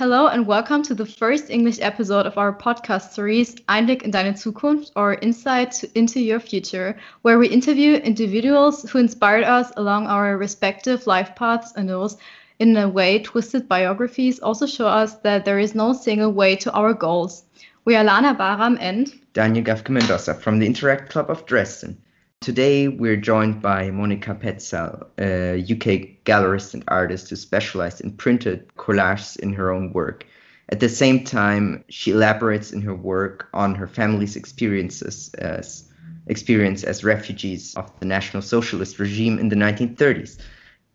Hello and welcome to the first English episode of our podcast series Einblick in deine Zukunft or Insight into Your Future, where we interview individuals who inspired us along our respective life paths and those in a way twisted biographies also show us that there is no single way to our goals. We are Lana Baram and Daniel Gafke Mendoza from the Interact Club of Dresden. Today, we're joined by Monika Petzal, a UK gallerist and artist who specialized in printed collages in her own work. At the same time, she elaborates in her work on her family's experiences as experience as refugees of the National Socialist regime in the 1930s.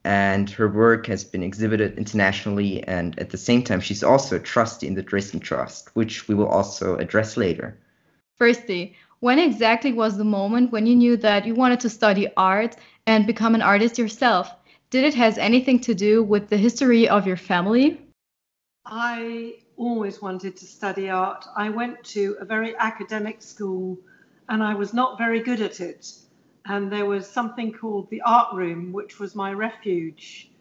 And her work has been exhibited internationally, and at the same time, she's also a trustee in the Dresden Trust, which we will also address later. Firstly, when exactly was the moment when you knew that you wanted to study art and become an artist yourself? Did it has anything to do with the history of your family? I always wanted to study art. I went to a very academic school and I was not very good at it. And there was something called the art room, which was my refuge.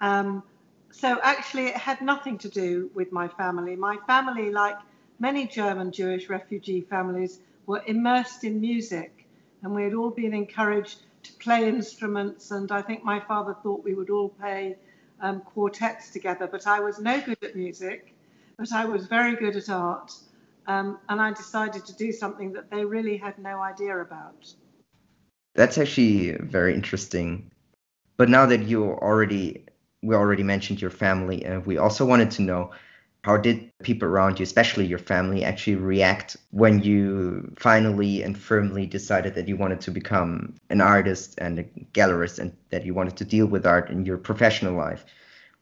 Um, so actually, it had nothing to do with my family. My family, like many German Jewish refugee families, were immersed in music and we had all been encouraged to play instruments. And I think my father thought we would all play um, quartets together, but I was no good at music, but I was very good at art. Um, and I decided to do something that they really had no idea about. That's actually very interesting. But now that you already, we already mentioned your family, and we also wanted to know how did people around you, especially your family, actually react when you finally and firmly decided that you wanted to become an artist and a gallerist and that you wanted to deal with art in your professional life?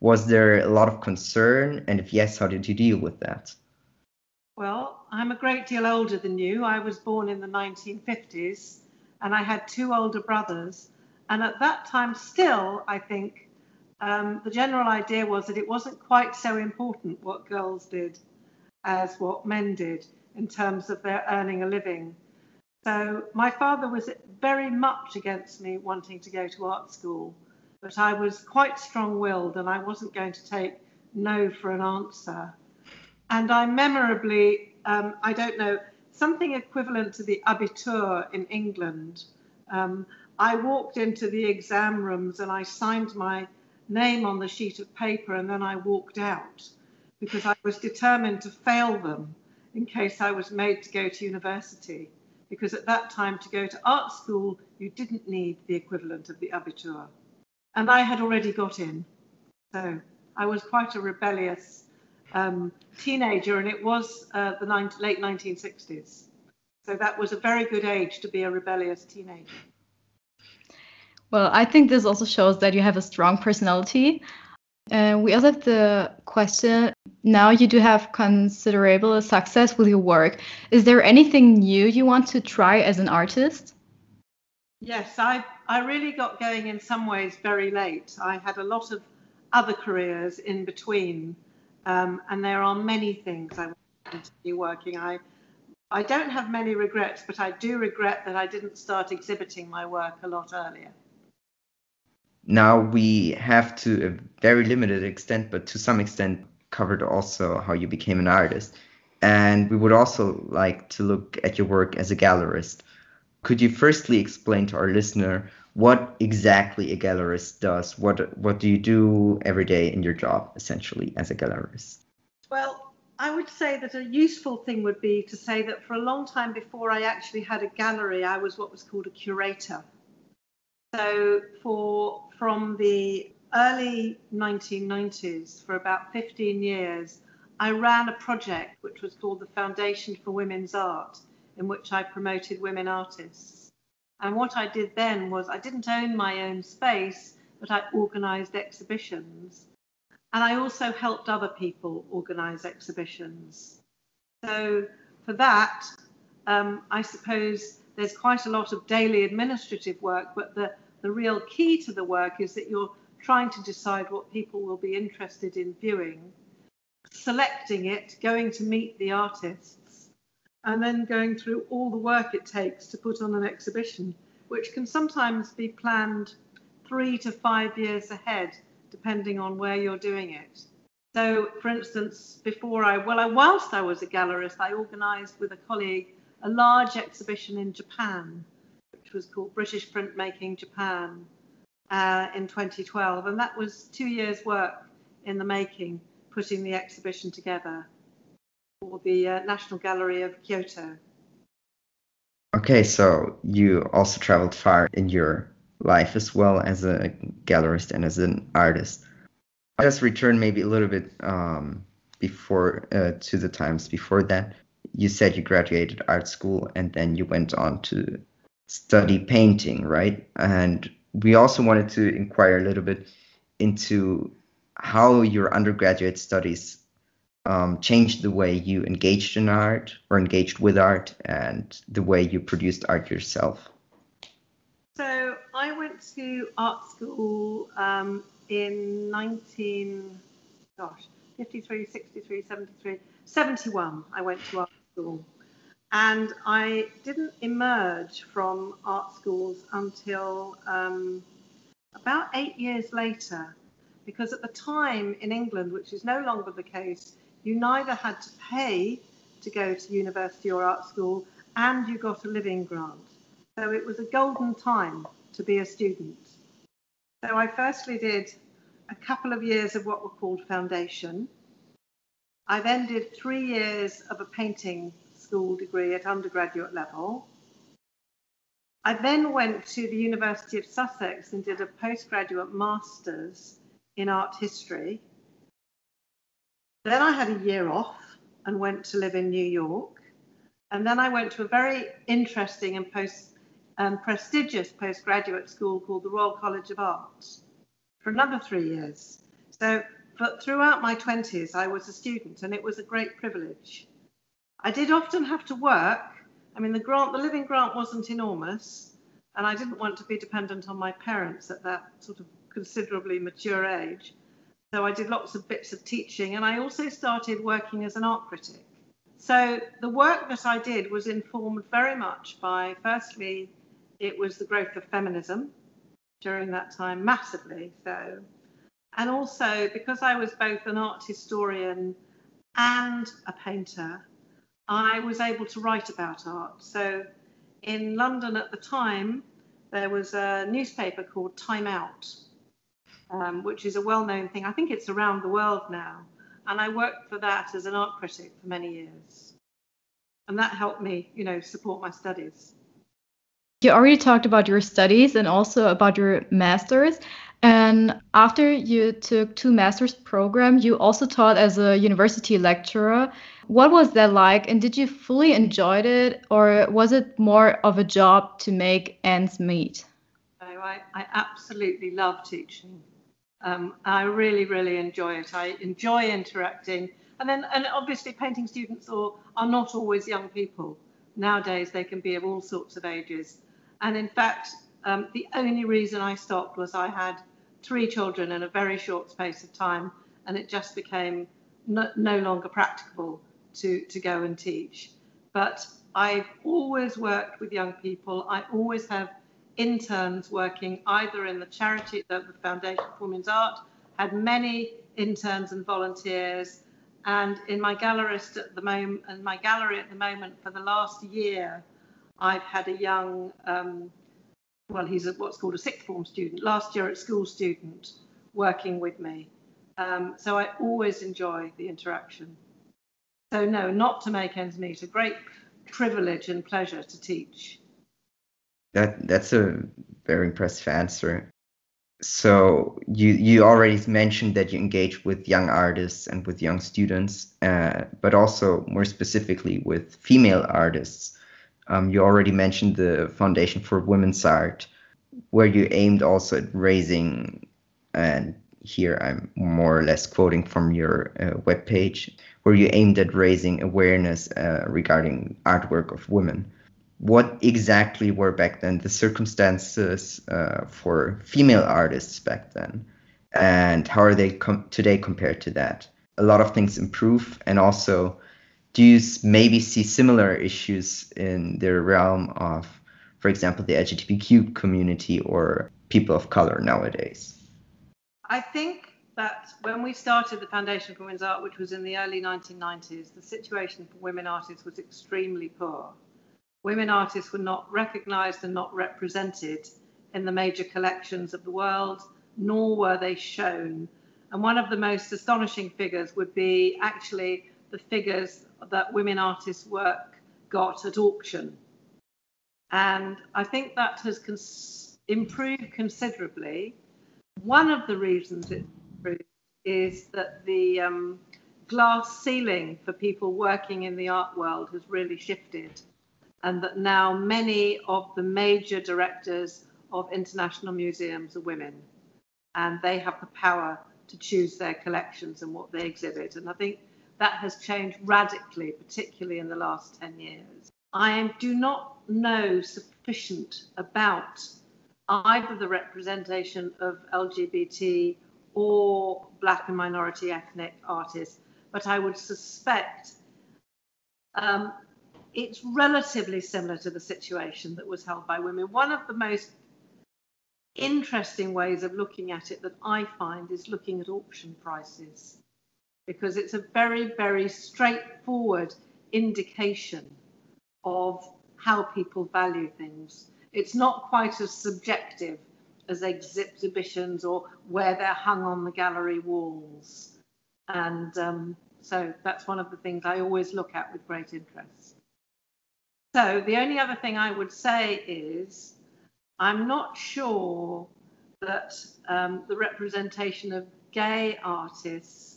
Was there a lot of concern? And if yes, how did you deal with that? Well, I'm a great deal older than you. I was born in the 1950s and I had two older brothers. And at that time, still, I think um, the general idea was that it wasn't quite so important what girls did as what men did in terms of their earning a living. So my father was very much against me wanting to go to art school, but I was quite strong willed and I wasn't going to take no for an answer. And I memorably, um, I don't know, something equivalent to the Abitur in England. Um, I walked into the exam rooms and I signed my name on the sheet of paper and then I walked out because I was determined to fail them in case I was made to go to university. Because at that time, to go to art school, you didn't need the equivalent of the Abitur. And I had already got in. So I was quite a rebellious um, teenager, and it was uh, the late 1960s. So that was a very good age to be a rebellious teenager. Well, I think this also shows that you have a strong personality. Uh, we also have the question now you do have considerable success with your work. Is there anything new you want to try as an artist? Yes, I, I really got going in some ways very late. I had a lot of other careers in between, um, and there are many things I want to continue working. I, I don't have many regrets, but I do regret that I didn't start exhibiting my work a lot earlier now we have to a very limited extent, but to some extent covered also how you became an artist. And we would also like to look at your work as a gallerist. Could you firstly explain to our listener what exactly a gallerist does? What what do you do every day in your job essentially as a gallerist? Well, I would say that a useful thing would be to say that for a long time before I actually had a gallery, I was what was called a curator. So for from the early 1990s for about 15 years, I ran a project which was called the Foundation for Women's Art, in which I promoted women artists. And what I did then was I didn't own my own space, but I organized exhibitions. And I also helped other people organize exhibitions. So for that, um, I suppose there's quite a lot of daily administrative work, but the the real key to the work is that you're trying to decide what people will be interested in viewing, selecting it, going to meet the artists, and then going through all the work it takes to put on an exhibition, which can sometimes be planned three to five years ahead, depending on where you're doing it. So, for instance, before I, well, I, whilst I was a gallerist, I organised with a colleague a large exhibition in Japan, which was called British Printmaking Japan uh, in 2012. And that was two years' work in the making, putting the exhibition together for the uh, National Gallery of Kyoto. Okay, so you also traveled far in your life as well as a gallerist and as an artist. I just return maybe a little bit um, before uh, to the times before that. You said you graduated art school and then you went on to study painting, right? And we also wanted to inquire a little bit into how your undergraduate studies um, changed the way you engaged in art or engaged with art and the way you produced art yourself? So I went to art school um, in 19, gosh, 53, 63, 73, 71. I went to art school. And I didn't emerge from art schools until um, about eight years later, because at the time in England, which is no longer the case, you neither had to pay to go to university or art school and you got a living grant. So it was a golden time to be a student. So I firstly did a couple of years of what were called foundation. I then did three years of a painting school degree at undergraduate level. I then went to the University of Sussex and did a postgraduate master's in art history. Then I had a year off and went to live in New York. And then I went to a very interesting and post, um, prestigious postgraduate school called the Royal College of Art for another three years. So but throughout my 20s, I was a student and it was a great privilege. I did often have to work. I mean, the grant, the living grant wasn't enormous, and I didn't want to be dependent on my parents at that sort of considerably mature age. So I did lots of bits of teaching, and I also started working as an art critic. So the work that I did was informed very much by, firstly, it was the growth of feminism during that time, massively so. And also because I was both an art historian and a painter, I was able to write about art. So in London at the time, there was a newspaper called Time Out, um, which is a well-known thing. I think it's around the world now. And I worked for that as an art critic for many years. And that helped me, you know, support my studies. You already talked about your studies and also about your masters. And after you took two master's program, you also taught as a university lecturer. What was that like? And did you fully enjoy it, or was it more of a job to make ends meet? I, I absolutely love teaching. Um, I really, really enjoy it. I enjoy interacting. And then, and obviously, painting students are, are not always young people. Nowadays, they can be of all sorts of ages. And in fact, um, the only reason I stopped was I had three children in a very short space of time, and it just became no, no longer practicable to, to go and teach. But I've always worked with young people. I always have interns working either in the charity, the, the Foundation for Women's Art, had many interns and volunteers. And in my gallerist at the moment, my gallery at the moment, for the last year, I've had a young, um, well, he's a, what's called a sixth form student, last year at school student, working with me. Um, so I always enjoy the interaction. So no, not to make ends meet, a great privilege and pleasure to teach. That that's a very impressive answer. So you you already mentioned that you engage with young artists and with young students, uh, but also more specifically with female artists. Um, you already mentioned the Foundation for Women's Art, where you aimed also at raising, and here I'm more or less quoting from your uh, webpage, where you aimed at raising awareness uh, regarding artwork of women? What exactly were back then the circumstances uh, for female artists back then? And how are they com- today compared to that? A lot of things improve and also do you maybe see similar issues in the realm of for example the lgbtq community or people of color nowadays i think that when we started the Foundation for Women's Art, which was in the early 1990s, the situation for women artists was extremely poor. Women artists were not recognized and not represented in the major collections of the world, nor were they shown. And one of the most astonishing figures would be actually the figures that women artists' work got at auction. And I think that has cons- improved considerably. One of the reasons it improved is that the um, glass ceiling for people working in the art world has really shifted, and that now many of the major directors of international museums are women, and they have the power to choose their collections and what they exhibit. And I think that has changed radically, particularly in the last 10 years. I do not know sufficient about either the representation of LGBT or black and minority ethnic artists, but I would suspect um, it's relatively similar to the situation that was held by women. One of the most interesting ways of looking at it that I find is looking at auction prices because it's a very, very straightforward indication of how people value things. It's not quite as subjective as exhibitions or where they're hung on the gallery walls. And um, so that's one of the things I always look at with great interest. So the only other thing I would say is I'm not sure that um, the representation of gay artists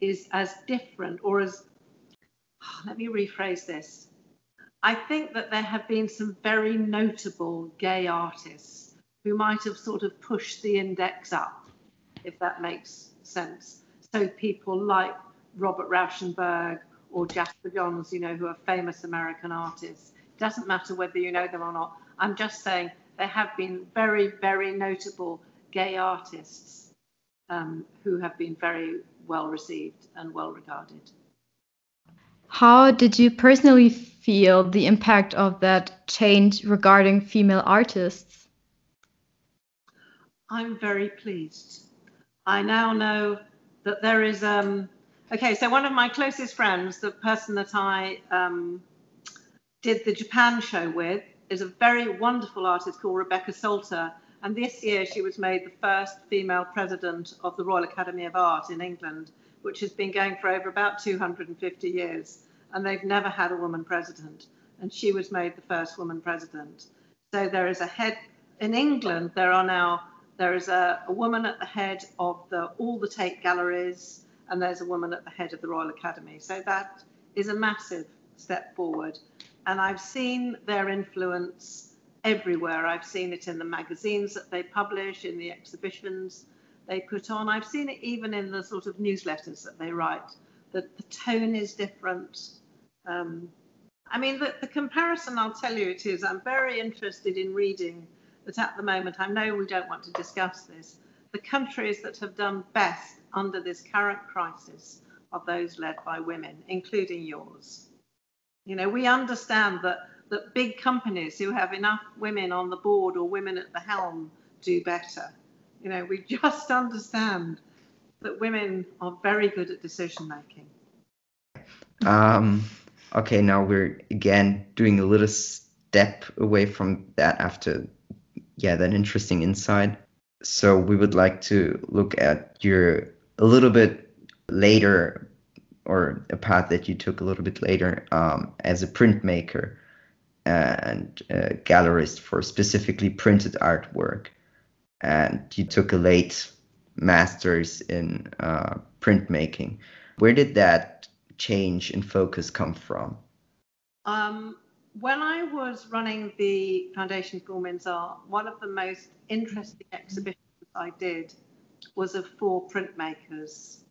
is as different or as, oh, let me rephrase this. I think that there have been some very notable gay artists who might have sort of pushed the index up, if that makes sense. So people like Robert Rauschenberg or Jasper Johns, you know, who are famous American artists. It doesn't matter whether you know them or not. I'm just saying there have been very, very notable gay artists um, who have been very well received and well regarded. How did you personally feel the impact of that change regarding female artists? I'm very pleased. I now know that there is um okay, so one of my closest friends, the person that I um, did the Japan show with, is a very wonderful artist called Rebecca Salter. And this year she was made the first female president of the Royal Academy of Art in England, which has been going for over about 250 years. And they've never had a woman president. And she was made the first woman president. So there is a head in England, there are now there is a, a woman at the head of the all the Tate galleries, and there's a woman at the head of the Royal Academy. So that is a massive step forward and I've seen their influence everywhere. I've seen it in the magazines that they publish, in the exhibitions they put on. I've seen it even in the sort of newsletters that they write, that the tone is different. Um, I mean, the, the comparison, I'll tell you it is, I'm very interested in reading that at the moment, I know we don't want to discuss this, the countries that have done best under this current crisis are those led by women, including yours. You know, we understand that that big companies who have enough women on the board or women at the helm do better. You know, we just understand that women are very good at decision making. Um, okay, now we're again doing a little step away from that after, yeah, that interesting insight. So we would like to look at your a little bit later or a path that you took a little bit later um, as a printmaker and a gallerist for specifically printed artwork. And you took a late master's in uh, printmaking. Where did that change in focus come from? Um, when I was running the Foundation for Women's Art, one of the most interesting exhibitions I did was of four printmakers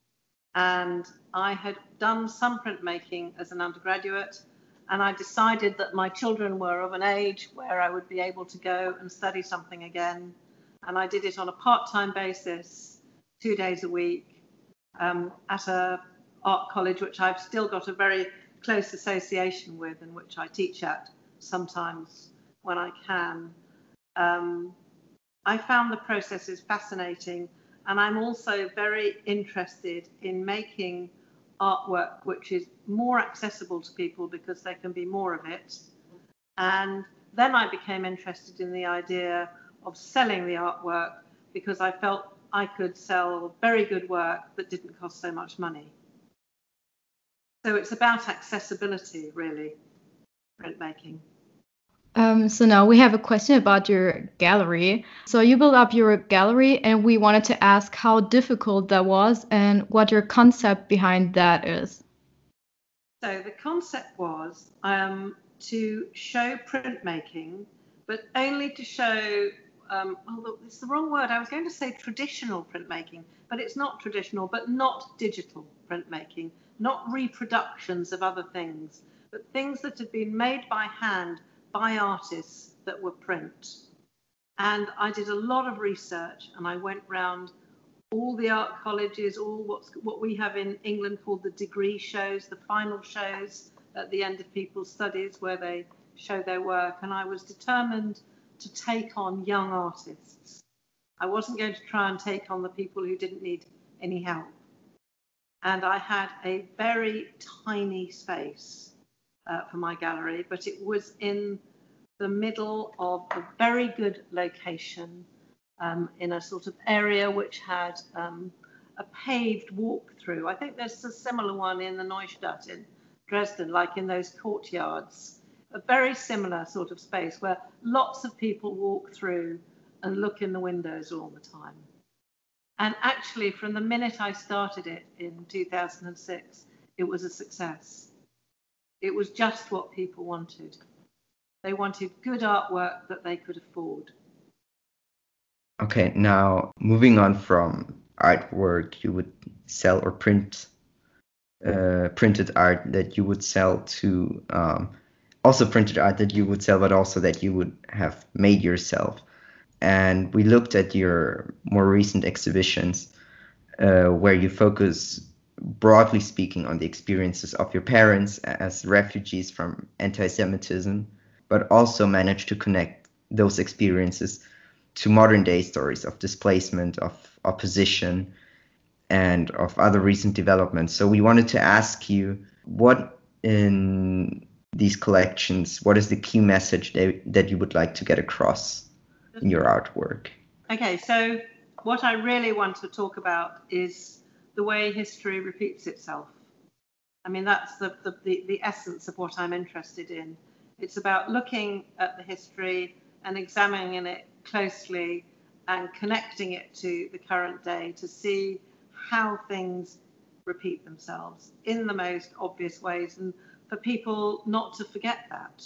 and I had done some printmaking as an undergraduate, and I decided that my children were of an age where I would be able to go and study something again. And I did it on a part-time basis, two days a week, um, at a art college, which I've still got a very close association with, and which I teach at sometimes when I can. Um, I found the processes fascinating And I'm also very interested in making artwork which is more accessible to people because there can be more of it. And then I became interested in the idea of selling the artwork because I felt I could sell very good work that didn't cost so much money. So it's about accessibility, really, printmaking. Um, so now we have a question about your gallery. So you built up your gallery, and we wanted to ask how difficult that was and what your concept behind that is. So the concept was um, to show printmaking, but only to show. Um, well, it's the wrong word. I was going to say traditional printmaking, but it's not traditional, but not digital printmaking, not reproductions of other things, but things that have been made by hand by artists that were print. And I did a lot of research and I went round all the art colleges, all what's, what we have in England called the degree shows, the final shows at the end of people's studies where they show their work. And I was determined to take on young artists. I wasn't going to try and take on the people who didn't need any help. And I had a very tiny space uh, for my gallery, but it was in the middle of a very good location um, in a sort of area which had um, a paved walk-through. I think there's a similar one in the Neustadt in Dresden, like in those courtyards. A very similar sort of space where lots of people walk through and look in the windows all the time. And actually, from the minute I started it in 2006, it was a success. It was just what people wanted. They wanted good artwork that they could afford. Okay, now moving on from artwork you would sell or print, uh, printed art that you would sell to, um, also printed art that you would sell, but also that you would have made yourself. And we looked at your more recent exhibitions uh, where you focus broadly speaking on the experiences of your parents as refugees from anti-Semitism but also manage to connect those experiences to modern day stories of displacement, of opposition, and of other recent developments. So we wanted to ask you what in these collections, what is the key message that, that you would like to get across in your artwork? Okay, so what I really want to talk about is the way history repeats itself. I mean, that's the, the, the, the essence of what I'm interested in. It's about looking at the history and examining it closely and connecting it to the current day to see how things repeat themselves in the most obvious ways and for people not to forget that.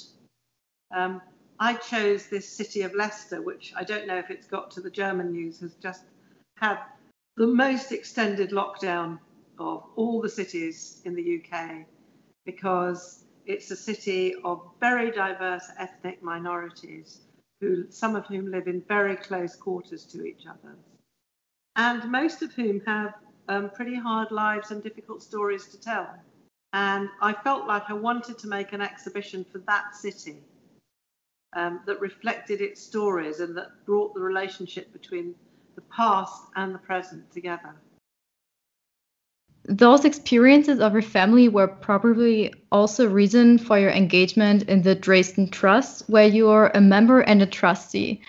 Um, I chose this city of Leicester, which I don't know if it's got to the German news, has just had the most extended lockdown of all the cities in the UK because it's a city of very diverse ethnic minorities, who, some of whom live in very close quarters to each other, and most of whom have um, pretty hard lives and difficult stories to tell. And I felt like I wanted to make an exhibition for that city um, that reflected its stories and that brought the relationship between the past and the present together those experiences of your family were probably also reason for your engagement in the Dresden Trust, where you are a member and a trustee.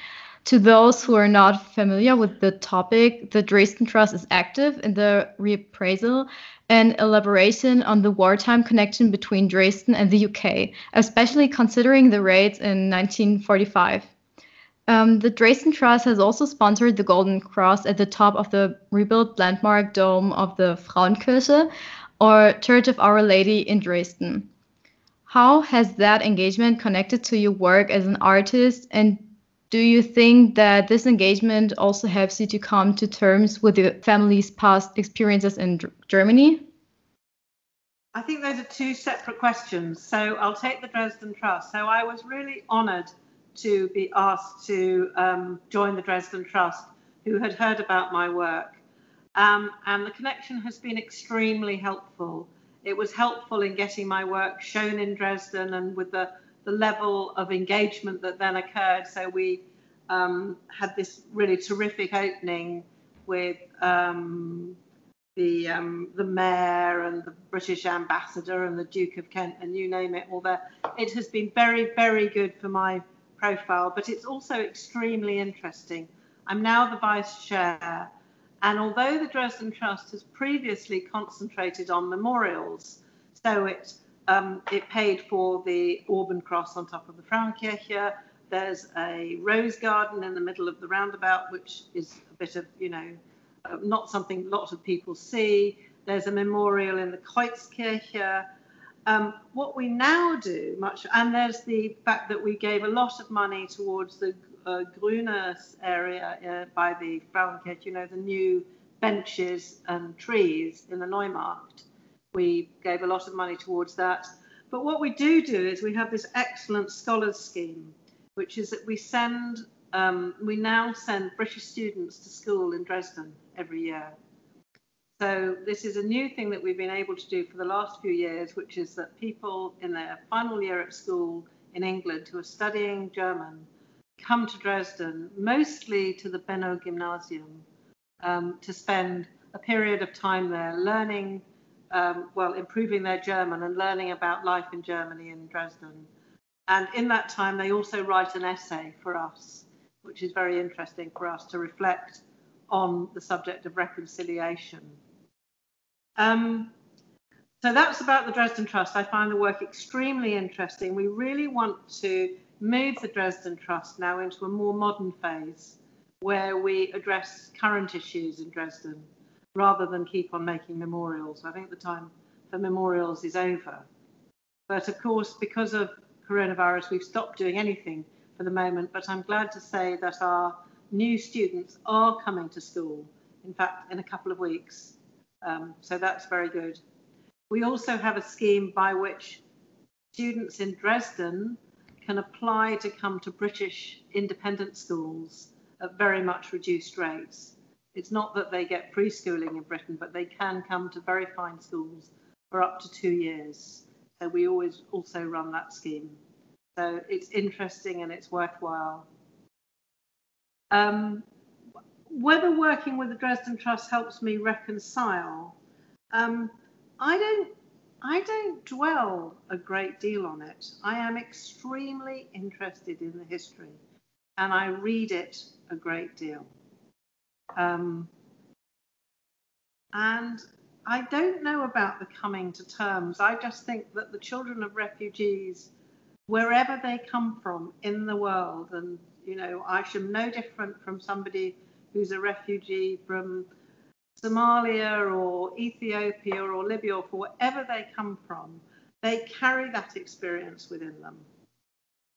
To those who are not familiar with the topic, the Dresden Trust is active in the reappraisal and elaboration on the wartime connection between Dresden and the UK, especially considering the raids in 1945. Um, the Dresden Trust has also sponsored the Golden Cross at the top of the rebuilt landmark dome of the Frauenkirche, or Church of Our Lady in Dresden. How has that engagement connected to your work as an artist, and do you think that this engagement also helps you to come to terms with your family's past experiences in Germany? I think those are two separate questions. So I'll take the Dresden Trust. So I was really honored to be asked to um, join the Dresden Trust, who had heard about my work. Um, and the connection has been extremely helpful. It was helpful in getting my work shown in Dresden and with the, the level of engagement that then occurred. So we um, had this really terrific opening with um, the um, the mayor and the British ambassador and the Duke of Kent and you name it all there. It has been very very good for my profile, but it's also extremely interesting. I'm now the vice chair, and although the Dresden Trust has previously concentrated on memorials, so it um, it paid for the Orb and Cross on top of the Frauenkirche. There's a rose garden in the middle of the roundabout, which is a bit of, you know, uh, not something lots of people see. There's a memorial in the Kreuzkirche. Um, what we now do much, and there's the fact that we gave a lot of money towards the uh, area uh, by the Frauenkirche, you know, the new benches and trees in the Neumarkt. We gave a lot of money towards that. But what we do do is we have this excellent scholars scheme, which is that we send, um, we now send British students to school in Dresden every year. So this is a new thing that we've been able to do for the last few years, which is that people in their final year at school in England who are studying German come to Dresden, mostly to the Benno Gymnasium, um, to spend a period of time there learning um, well, improving their German and learning about life in Germany in Dresden. And in that time, they also write an essay for us, which is very interesting for us to reflect on the subject of reconciliation. Um, so that's about the Dresden Trust. I find the work extremely interesting. We really want to move the Dresden Trust now into a more modern phase where we address current issues in Dresden rather than keep on making memorials. I think the time for memorials is over. But of course, because of coronavirus, we've stopped doing anything for the moment. But I'm glad to say that our new students are coming to school, in fact, in a couple of weeks. Um, so that's very good. We also have a scheme by which students in Dresden can apply to come to British independent schools at very much reduced rates it's not that they get preschooling in Britain, but they can come to very fine schools for up to two years. So we always also run that scheme. So it's interesting and it's worthwhile. Um, whether working with the Dresden Trust helps me reconcile, um, I don't. I don't dwell a great deal on it. I am extremely interested in the history and I read it a great deal. Um, and I don't know about the coming to terms. I just think that the children of refugees, wherever they come from in the world, and you know, I am no different from somebody who's a refugee from Somalia or Ethiopia or Libya or wherever they come from, they carry that experience within them.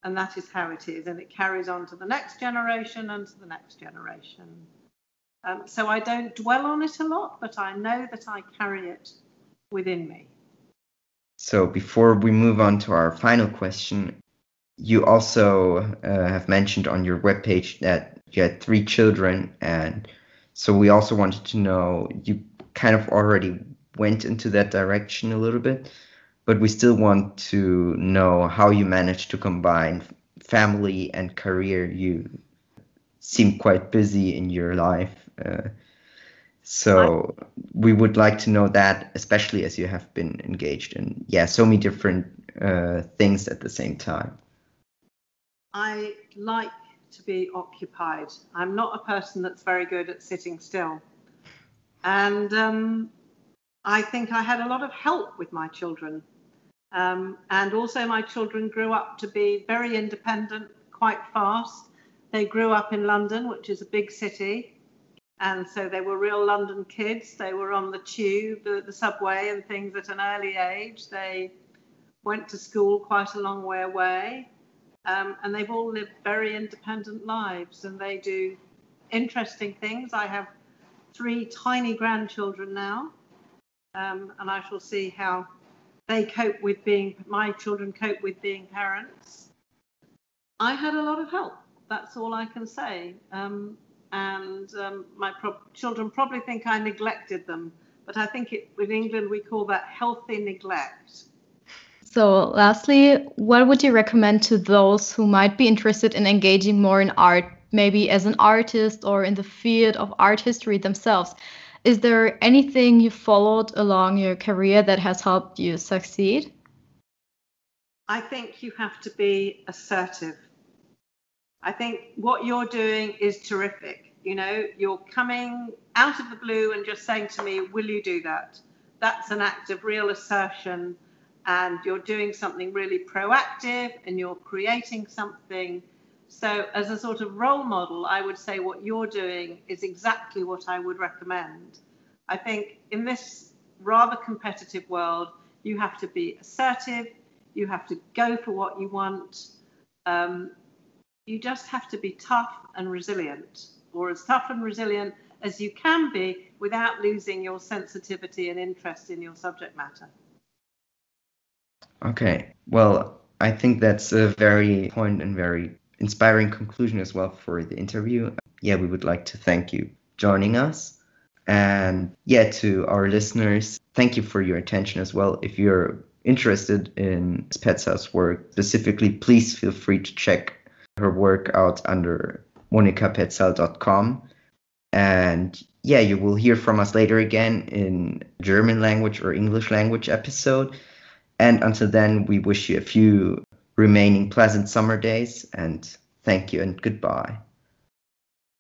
And that is how it is. And it carries on to the next generation and to the next generation. Um, so I don't dwell on it a lot, but I know that I carry it within me. So before we move on to our final question, you also uh, have mentioned on your webpage that you had three children, and so we also wanted to know you kind of already went into that direction a little bit, but we still want to know how you managed to combine family and career. You seem quite busy in your life uh, so we would like to know that, especially as you have been engaged in, yeah, so many different uh, things at the same time. I like to be occupied. I'm not a person that's very good at sitting still. And um, I think I had a lot of help with my children. Um, and also, my children grew up to be very independent quite fast. They grew up in London, which is a big city. And so they were real London kids. They were on the tube, the, the subway, and things at an early age. They went to school quite a long way away. Um, and they've all lived very independent lives and they do interesting things. I have three tiny grandchildren now, um, and I shall see how they cope with being, my children cope with being parents. I had a lot of help. That's all I can say. Um, and um, my pro- children probably think I neglected them, but I think it, in England we call that healthy neglect. So, lastly, what would you recommend to those who might be interested in engaging more in art maybe as an artist or in the field of art history themselves. Is there anything you followed along your career that has helped you succeed? I think you have to be assertive. I think what you're doing is terrific. You know, you're coming out of the blue and just saying to me, Will you do that? That's an act of real assertion, and you're doing something really proactive and you're creating something. So, as a sort of role model, I would say what you're doing is exactly what I would recommend. I think in this rather competitive world, you have to be assertive, you have to go for what you want. Um, you just have to be tough and resilient, or as tough and resilient as you can be without losing your sensitivity and interest in your subject matter. Okay, well, I think that's a very point and very inspiring conclusion as well for the interview. Yeah, we would like to thank you joining us. And yeah, to our listeners, thank you for your attention as well. If you're interested in Petzal's work specifically, please feel free to check her work out under monikapetzal.com. And yeah, you will hear from us later again in German language or English language episode. And until then, we wish you a few remaining pleasant summer days and thank you and goodbye.